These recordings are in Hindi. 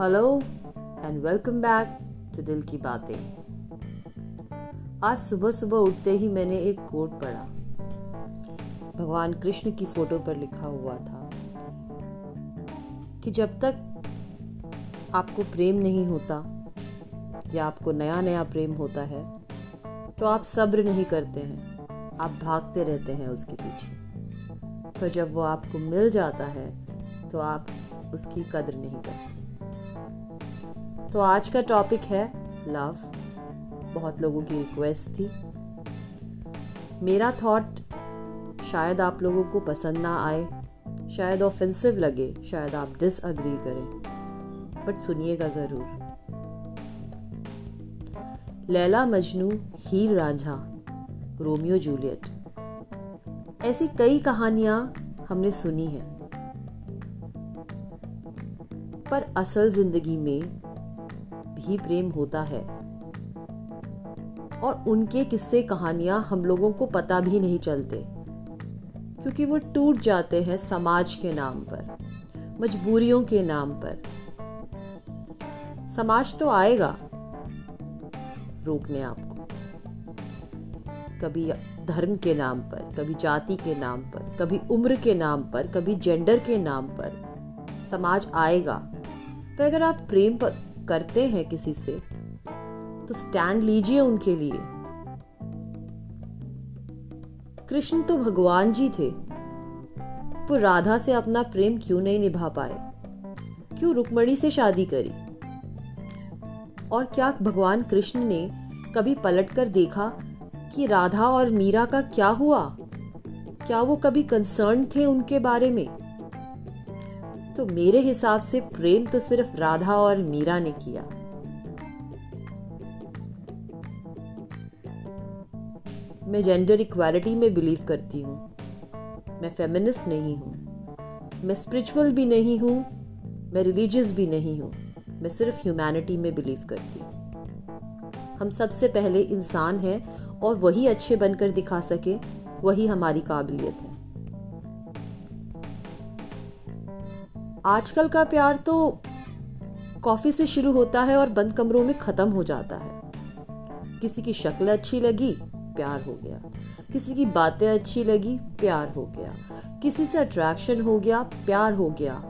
Hello and welcome back to दिल की बातें आज सुबह सुबह उठते ही मैंने एक कोट पढ़ा। भगवान कृष्ण की फ़ोटो पर लिखा हुआ था कि जब तक आपको प्रेम नहीं होता या आपको नया नया प्रेम होता है तो आप सब्र नहीं करते हैं। आप भागते रहते हैं उसके पीछे। पर जब वो आपको मिल जाता है तो आप उसकी कदर नहीं करते। तो आज का टॉपिक है लव बहुत लोगों की रिक्वेस्ट थी। मेरा थॉट शायद आप लोगों को पसंद ना आए, शायद ऑफेंसिव लगे, शायद आप डिसअग्री करें। बट सुनिएगा ज़रूर। Laila Majnu, Heer Ranjha, Romeo Juliet. ऐसी कई कहानियाँ हमने सुनी हैं। पर असल ज़िंदगी में भी प्रेम होता है। और उनके किस्से कहानियाँ हम लोगों को पता भी नहीं चलते, क्योंकि वो टूट जाते हैं समाज के नाम पर, मजबूरियों के नाम पर। समाज तो आएगा रोकने आपको। कभी धर्म के नाम पर, कभी जाति के नाम पर, कभी उम्र के नाम पर, कभी जेंडर के नाम पर समाज आएगा। पर अगर आप प्रेम पर करते हैं किसी से तो स्टैंड लीजिए उनके लिए। कृष्ण तो भगवान जी थे। वो राधा से अपना प्रेम क्यों नहीं निभा पाए? क्यों रुक्मणी से शादी करी? और क्या भगवान कृष्ण ने कभी पलटकर देखा कि राधा और मीरा का क्या हुआ? क्या वो कभी कंसर्न थे उनके बारे में? तो मेरे हिसाब से प्रेम तो सिर्फ़ राधा और मीरा ने किया। मैं जेंडर इक्वालिटी में बिलीव करती हूँ। मैं फेमिनिस्ट नहीं हूँ। मैं स्पिरिचुअल भी नहीं हूँ। मैं रिलीजियस भी नहीं हूँ। मैं सिर्फ़ ह्यूमैनिटी में बिलीव करती हूँ। हम सबसे पहले इंसान हैं और वही अच्छे बनकर दिखा सके, वही हमारी काबिलियत है। आजकल का प्यार तो कॉफ़ी से शुरू होता है और बंद कमरों में खत्म हो जाता है। किसी की शक्ल अच्छी लगी, प्यार हो गया। किसी की बातें अच्छी लगी, प्यार हो गया। किसी से अट्रैक्शन हो गया, प्यार हो गया।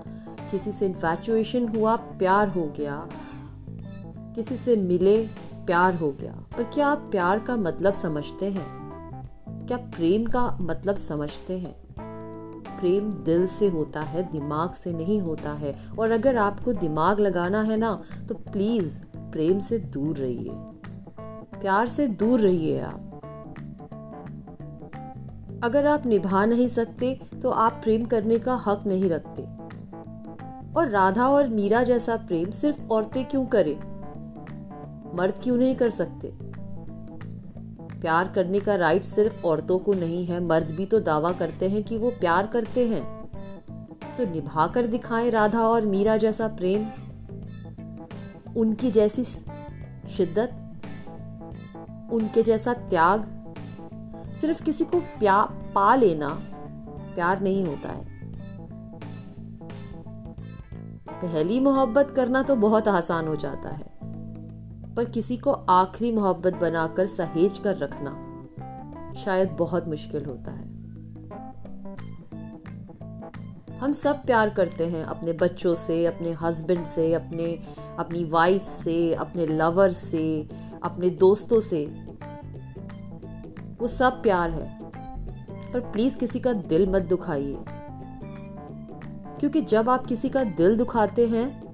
किसी से इन्फेचुएशन हुआ, प्यार हो गया। किसी से मिले, प्यार हो गया। पर क्या आप प्यार का मतलब समझते हैं? क्या प्रेम का मतलब समझते हैं? प्रेम दिल से होता है, दिमाग से नहीं होता है। और अगर आपको दिमाग लगाना है ना तो प्लीज़ प्रेम से दूर रहिए। प्यार से दूर रहिए आप। अगर आप निभा नहीं सकते तो आप प्रेम करने का हक नहीं रखते। और राधा और मीरा जैसा प्रेम सिर्फ़ औरतें क्यों करें? मर्द क्यों नहीं कर सकते? प्यार करने का राइट सिर्फ़ औरतों को नहीं है। मर्द भी तो दावा करते हैं कि वो प्यार करते हैं। तो निभा कर दिखाएँ राधा और मीरा जैसा प्रेम। उनकी जैसी शिद्दत। उनके जैसा त्याग। सिर्फ़ किसी को प्या, पा लेना। प्यार नहीं होता है। पहली मोहब्बत करना तो बहुत आसान हो जाता है। पर किसी को आखिरी मोहब्बत बनाकर सहेज कर रखना शायद बहुत मुश्किल होता है। हम सब प्यार करते हैं अपने बच्चों से, अपने हस्बैंड से, अपने, अपनी वाइफ से, अपने लवर से, अपने दोस्तों से। वो सब प्यार है, पर प्लीज़ किसी का दिल मत दुखाइए। क्योंकि जब आप किसी का दिल दुखाते हैं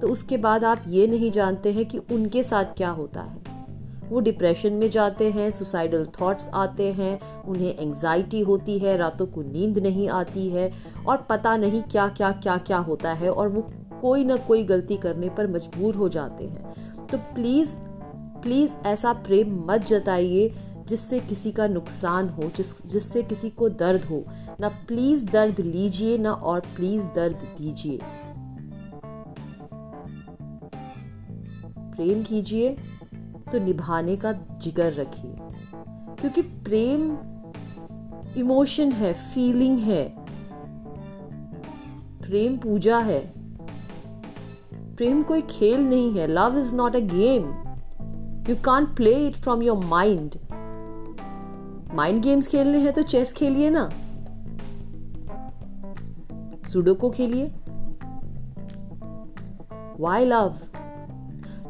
तो उसके बाद आप ये नहीं जानते हैं कि उनके साथ क्या होता है। वो डिप्रेशन में जाते हैं सुसाइडल थॉट्स आते हैं, उन्हें एंजाइटी होती है, रातों को नींद नहीं आती है और पता नहीं क्या क्या क्या क्या होता है और वो कोई ना कोई गलती करने पर मजबूर हो जाते हैं। तो प्लीज़ प्लीज़ ऐसा प्रेम मत जताइए जिससे किसी का नुकसान हो, जिस, जिससे किसी को दर्द हो। ना प्लीज़ दर्द लीजिए, ना और प्लीज़ दर्द दीजिए। प्रेम कीजिए तो निभाने का जिगर रखिए। क्योंकि प्रेम इमोशन है, फीलिंग है। प्रेम पूजा है। प्रेम कोई खेल नहीं है। Love is not a game you can play it from your mind mind games खेलने हैं तो चेस खेलिए ना। सुडोको खेलिए। Why love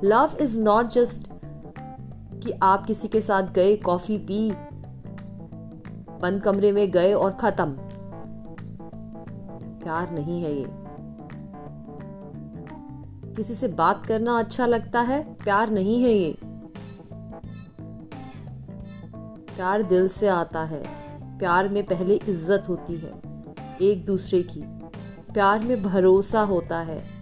love is not just कि आप किसी के साथ गए कॉफ़ी पी, बंद कमरे में गए और खत्म। प्यार नहीं है ये। किसी से बात करना अच्छा लगता है, प्यार नहीं है ये। प्यार दिल से आता है। प्यार में पहले इज़्ज़त होती है, एक दूसरे की। प्यार में भरोसा होता है।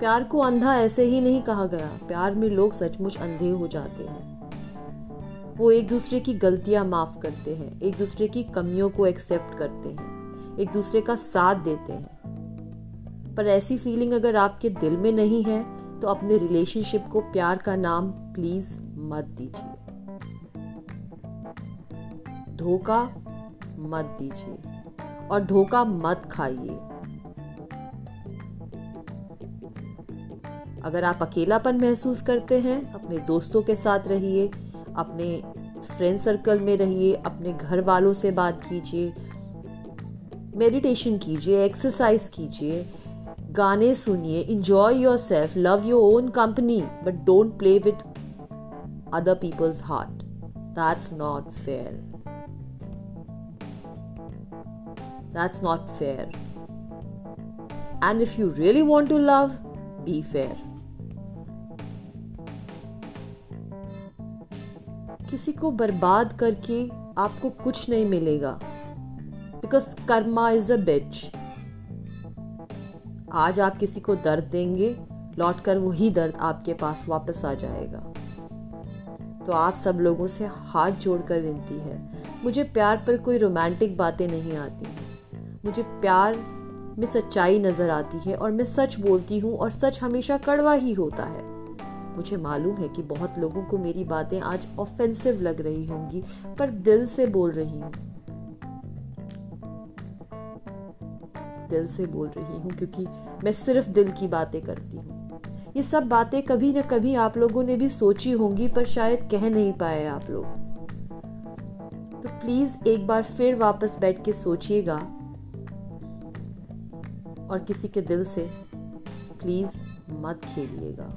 प्यार को अंधा ऐसे ही नहीं कहा गया। प्यार में लोग सचमुच अंधे हो जाते हैं। वो एक दूसरे की गलतियाँ माफ़ करते हैं, एक दूसरे की कमियों को एक्सेप्ट करते हैं, एक दूसरे का साथ देते हैं। पर ऐसी फीलिंग अगर आपके दिल में नहीं है तो अपने रिलेशनशिप को प्यार का नाम प्लीज़ मत दीजिए। धोखा मत दीजिए और धोखा मत खाइए। अगर आप अकेलापन महसूस करते हैं, अपने दोस्तों के साथ रहिए, अपने फ्रेंड सर्कल में रहिए, अपने घर वालों से बात कीजिए मेडिटेशन कीजिए एक्सरसाइज कीजिए, गाने सुनिए enjoy yourself love your own company but don't play with other people's heart that's not fair that's not fair and if you really want to love be fair किसी को बर्बाद करके आपको कुछ नहीं मिलेगा। Because karma is a bitch आज आप किसी को दर्द देंगे लौट कर वही दर्द आपके पास वापस आ जाएगा। तो आप सब लोगों से हाथ जोड़कर विनती है, मुझे प्यार पर कोई रोमांटिक बातें नहीं आती। मुझे प्यार में सच्चाई नज़र आती है और मैं सच बोलती हूँ और सच हमेशा कड़वा ही होता है। मुझे मालूम है कि बहुत लोगों को मेरी बातें आज ऑफेंसिव लग रही होंगी, पर दिल से बोल रही हूँ। दिल से बोल रही हूँ क्योंकि मैं सिर्फ़ दिल की बातें करती हूँ। ये सब बातें कभी न कभी आप लोगों ने भी सोची होंगी, पर शायद कह नहीं पाए आप लोग। तो प्लीज़ एक बार फिर वापस बैठ के सोचिएगा। और किसी के दिल से प्लीज़ मत खेलिएगा।